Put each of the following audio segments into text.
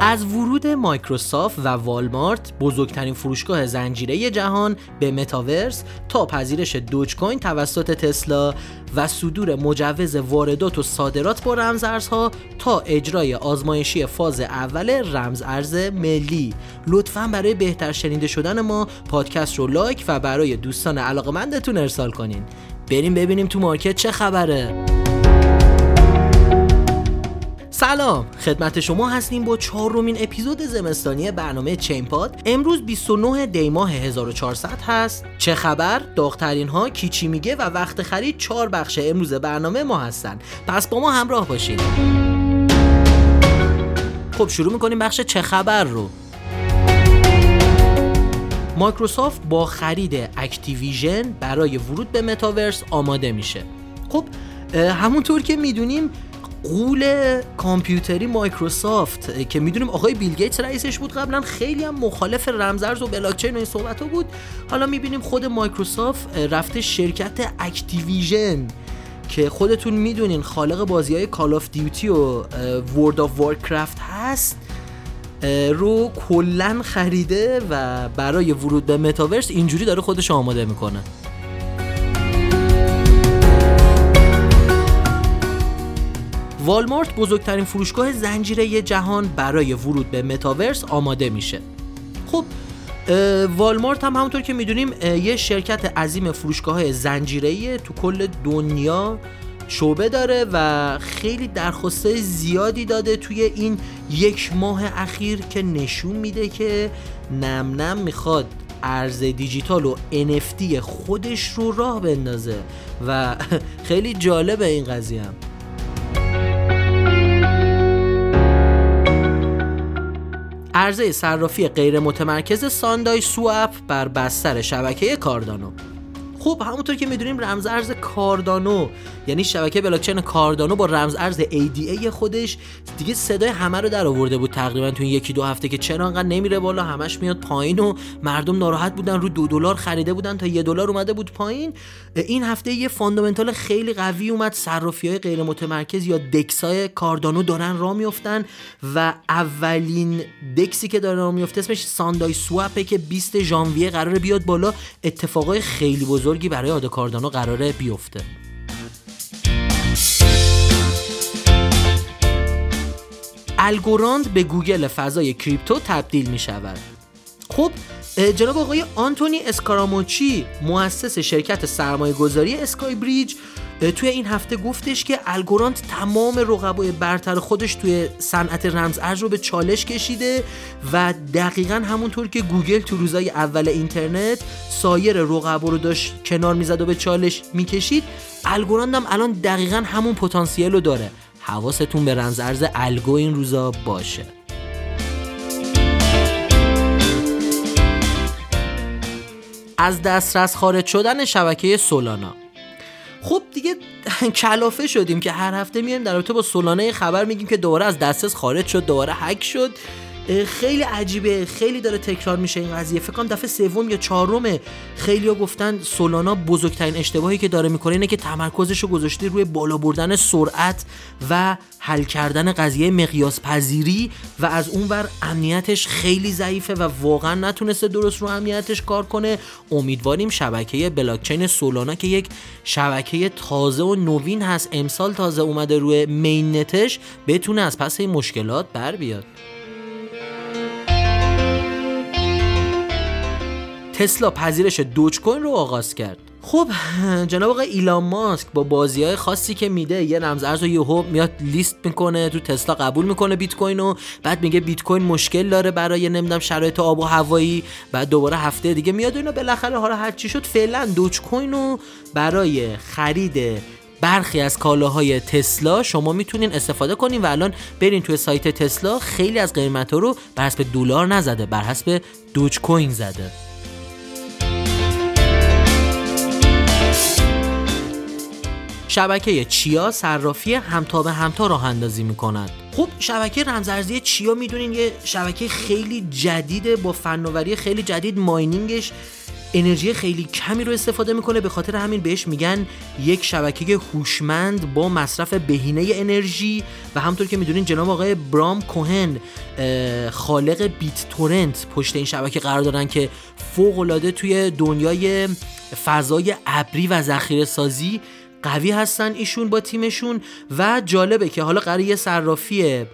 از ورود مایکروسافت و والمارت بزرگترین فروشگاه زنجیره‌ای جهان به متاورس تا پذیرش دوج کوین توسط تسلا و صدور مجوز واردات و صادرات با رمز ارزها تا اجرای آزمایشی فاز اول رمز ارز ملی. لطفا برای بهتر شنیده شدن ما پادکست رو لایک و برای دوستان علاقمندتون ارسال کنین. بریم ببینیم تو market چه خبره. سلام خدمت شما هستیم با چهارمین اپیزود زمستانی برنامه چینپاد امروز 29 دی ماه 1400 هست. چه خبر؟ داغترین ها کی چی میگه و وقت خرید چهار بخش امروز برنامه ما هستن. پس با ما همراه باشید خب شروع می‌کنیم بخش چه خبر رو. مایکروسافت با خرید اکتیویژن برای ورود به متاورس آماده میشه. خب همونطور که می‌دونیم غول کامپیوتری مایکروسافت که می‌دونیم آقای بیل گیتس رئیسش بود. قبلا خیلی هم مخالف رمزارز و بلاکچین و این صحبت ها بود. حالا می‌بینیم خود مایکروسافت رفته شرکت اکتیویژن که خودتون می‌دونین خالق بازی های Call of Duty و World of Warcraft هست. رو کلا خریده و برای ورود به متاورس اینجوری داره خودش آماده می‌کنه. والمارت بزرگترین فروشگاه زنجیره جهان برای ورود به متاورس آماده میشه. خب والمارت هم همونطور که می‌دونیم یه شرکت عظیم فروشگاه زنجیره تو کل دنیا شعبه داره و خیلی درخواسته زیادی داده توی این یک ماه اخیر که نشون میده که نم نم می‌خواد ارز دیجیتال و NFT خودش رو راه بندازه و خیلی جالبه این قضیه هم. عرضه صرافی غیر متمرکز ساندای سواپ بر بستر شبکه کاردانو. خب همونطور که می‌دونیم رمز ارز کاردانو یعنی شبکه بلاکچین کاردانو با رمز ارز ADA خودش دیگه صدای همه رو در آورده بود تقریبا تو این یکی دو هفته که چرا انقدر نمیره بالا همش میاد پایین و مردم ناراحت بودن رو دو دلار خریده بودن تا یه دلار اومده بود پایین. این هفته یه فاندامنتال خیلی قوی اومد صرافی های غیر متمرکز یا دکسای کاردانو دارن راه میافتن و اولین دکسی که داره راه میفته اسمش ساندای سواپه که 20 ژانویه قراره بیاد بالا. اتفاقای خیلی بزرگی برای آد کاردانو قراره بیفته. الگوراند به گوگل فضای کریپتو تبدیل می شود. خب جناب آقای آنتونی اسکاراموچی مؤسس شرکت سرمایه گذاری اسکای بریج توی این هفته گفتش که الگوراند تمام رقبای برتر خودش توی صنعت رمز ارز رو به چالش کشیده و دقیقا همونطور که گوگل تو روزای اول اینترنت سایر رقبا رو داشت کنار می‌زد و به چالش می‌کشید الگوراند هم الان دقیقا همون پتانسیل رو داره. حواستون به رمز ارز الگو این روزا باشه. از دسترس خارج شدن شبکه سولانا. خب دیگه کلافه شدیم که هر هفته میایم در رابطه با سولانه خبر میگیم که دوباره از دسترس خارج شد دوباره هک شد. خیلی عجیبه خیلی داره تکرار میشه این قضیه. فکر کنم دفعه سوم یا چهارم خیلی ها گفتن سولانا بزرگترین اشتباهی که داره می‌کنه اینه که تمرکزش رو گذاشته روی بالا بردن سرعت و حل کردن قضیه مقیاس پذیری و از اون بر امنیتش خیلی ضعیفه و واقعا نتونسته درست رو امنیتش کار کنه. امیدواریم شبکه بلاکچین سولانا که یک شبکه تازه و نوین هست امسال تازه اومده روی مین نتش بتونه از پس این مشکلات بر بیاد. تسلا پذیرش دوج کوین رو آغاز کرد. خب جناب آقای ایلان ماسک با بازی های خاصی که میده یه رمز ارز رو یهو میاد لیست می‌کنه تو تسلا قبول می‌کنه بیت کوین و بعد میگه بیت کوین مشکل داره برای نمی‌دونم شرایط آب و هوایی. بعد دوباره هفته دیگه میاد اینو بالاخره حالا هر چی شد فعلا دوج کوین رو برای خرید برخی از کالاهای تسلا شما می‌تونین استفاده کنین و الان برین توی سایت تسلا خیلی از قیمت رو بر حسب دلار نزده بر حسب دوج کوین زده. شبکه چیا صرافی همتا به همتا راه اندازی می‌کنند خب شبکه رمزارزی چیا می‌دونین یه شبکه خیلی جدیده با فناوری خیلی جدید ماینینگش انرژی خیلی کمی رو استفاده می‌کنه. به خاطر همین بهش میگن یک شبکه هوشمند با مصرف بهینه انرژی و همطور که می‌دونین جناب آقای برام کوهن خالق بیت تورنت پشت این شبکه قرار دارن که فوق العاده توی دنیای فضای ابری و ذخیره سازی قوی هستن ایشون با تیمشون و جالبه که حالا قرار یه صرافی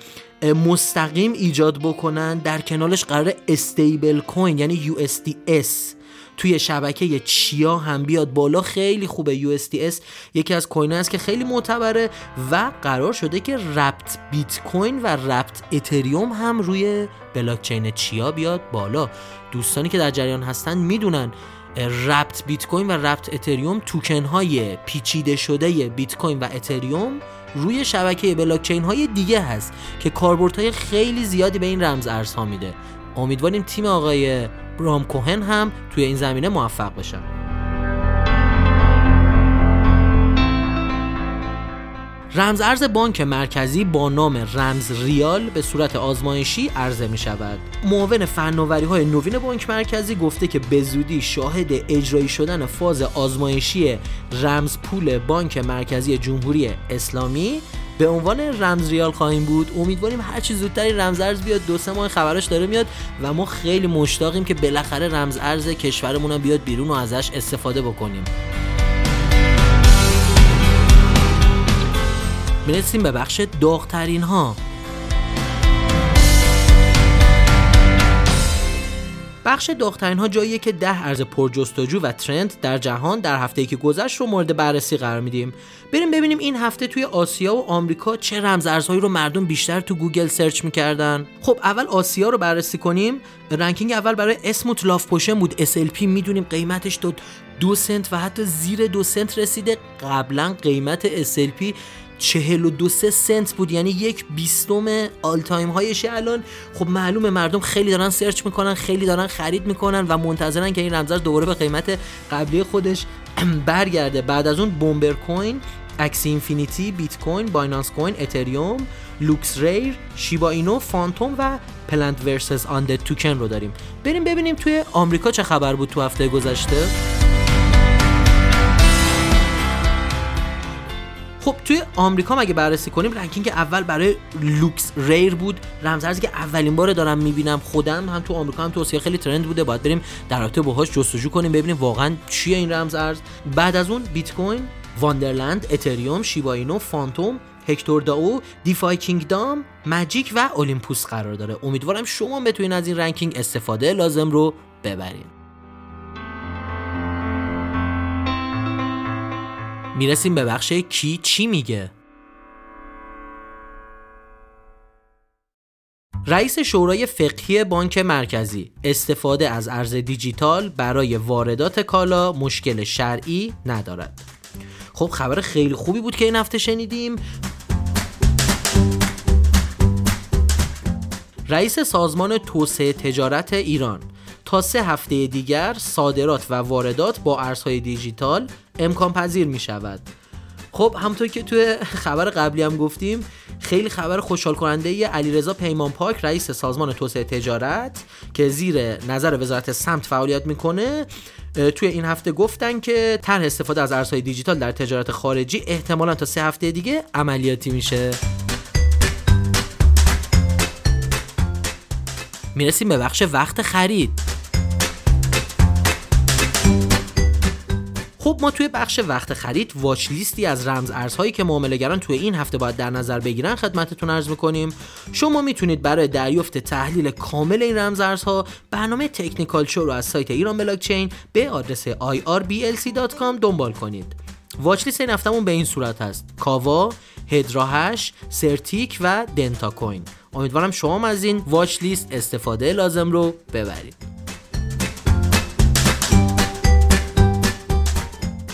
مستقیم ایجاد بکنن در کنالش قرار استیبل کوین یعنی USDS توی شبکه چیا هم بیاد بالا خیلی خوبه. USDS یکی از کوین است که خیلی معتبره و قرار شده که رپت بیت کوین و رپت اتریوم هم روی بلاکچین چیا بیاد بالا. دوستانی که در جریان هستن می‌دونن رپت بیت کوین و رپت اتریوم توکن های پیچیده شده بیت کوین و اتریوم روی شبکه بلاکچین های دیگه هست که های خیلی زیادی به این رمز ارزها میده. امیدواریم تیم آقای برام کوهن هم توی این زمینه موفق بشن رمز ارز بانک مرکزی با نام رمز ریال به صورت آزمایشی عرضه می شود. معاون فناوری های نوین بانک مرکزی گفته که به زودی شاهد اجرایی شدن فاز آزمایشی رمز پول بانک مرکزی جمهوری اسلامی به عنوان رمز ریال خواهیم بود امیدواریم هر چی زودتر رمز ارز بیاد. دو سه ماه خبرش داره میاد و ما خیلی مشتاقیم که بالاخره رمز ارز کشورمون بیاد بیرون و ازش استفاده بکنیم. می‌رسیم به بخش داغترین ها بخش داغترین ها جاییه که ده ارز پرجستجو و trend در جهان در هفته که گذشت رو مورد بررسی قرار میدیم. بریم ببینیم این هفته توی آسیا و آمریکا چه رمز ارزهایی رو مردم بیشتر تو گوگل search می‌کردن. خب اول آسیا رو بررسی کنیم. ranking اول برای Smooth Love Potion بود. SLP می‌دونیم قیمتش داد دو سنت و حتی زیر دو سنت رسیده. قبلا قیمت SLP چهل و دو سه سنت بود یعنی یک بیستم all time high شه الان. خب معلومه مردم خیلی دارن search می‌کنن خیلی دارن خرید می‌کنن و منتظرن که این رمزارز دوباره به قیمت قبلی خودش برگرده. بعد از اون Bomber Coin Axie Infinity بیت کوین Binance Coin اتریوم LooksRare شیبا اینو فانتوم و Plant versus Undead Token رو داریم. بریم ببینیم توی آمریکا چه خبر بود تو هفته گذشته. خب توی آمریکا اگه بررسی کنیم ranking اول برای LooksRare بود. رمزارزی که اولین بار دارم می‌بینم خودم هم تو آمریکا هم توی آسیا خیلی trend بوده. باید بریم در رابطه باهاش جستجو کنیم ببینیم واقعا چیه این رمز ارز بعد از اون بیت کوین Wonderland اتریوم شیبا اینو فانتوم Hector DAO DeFi Kingdom Magic و اولیمپوس قرار داره. امیدوارم شما بتونین از این ranking استفاده لازم رو ببرین. می‌رسیم به بخش کی چی میگه. رئیس شورای فقهی بانک مرکزی استفاده از ارز دیجیتال برای واردات کالا مشکل شرعی ندارد. خب خبر خیلی خوبی بود که این هفته شنیدیم. رئیس سازمان توسعه تجارت ایران تا سه هفته دیگر صادرات و واردات با ارزهای دیجیتال امکان پذیر می شود. خب همطور که توی خبر قبلی هم گفتیم خیلی خبر خوشحال کننده ای علیرضا پیمان پاک رئیس سازمان توسعه تجارت که زیر نظر وزارت سمت فعالیت می‌کنه توی این هفته گفتن که طرح استفاده از ارزهای دیجیتال در تجارت خارجی احتمالا تا سه هفته دیگه عملیاتی میشه. می‌رسیم به بخش وقت خرید. خب ما توی بخش وقت خرید واچ لیستی از رمز ارزهایی که معاملهگران توی این هفته باید در نظر بگیرن خدمتتون عرض می‌کنیم. شما می‌تونید برای دریافت تحلیل کامل این رمز ارزها برنامه تکنیکال شو رو از سایت ایران بلاکچین به آدرس irblc.com دنبال کنید. واچ لیست این هفتهمون به این صورت هست. کاوا، هدراهش، سرتیک و دنتا کوین امیدوارم شما از این واچ لیست استفاده لازم رو ببرید.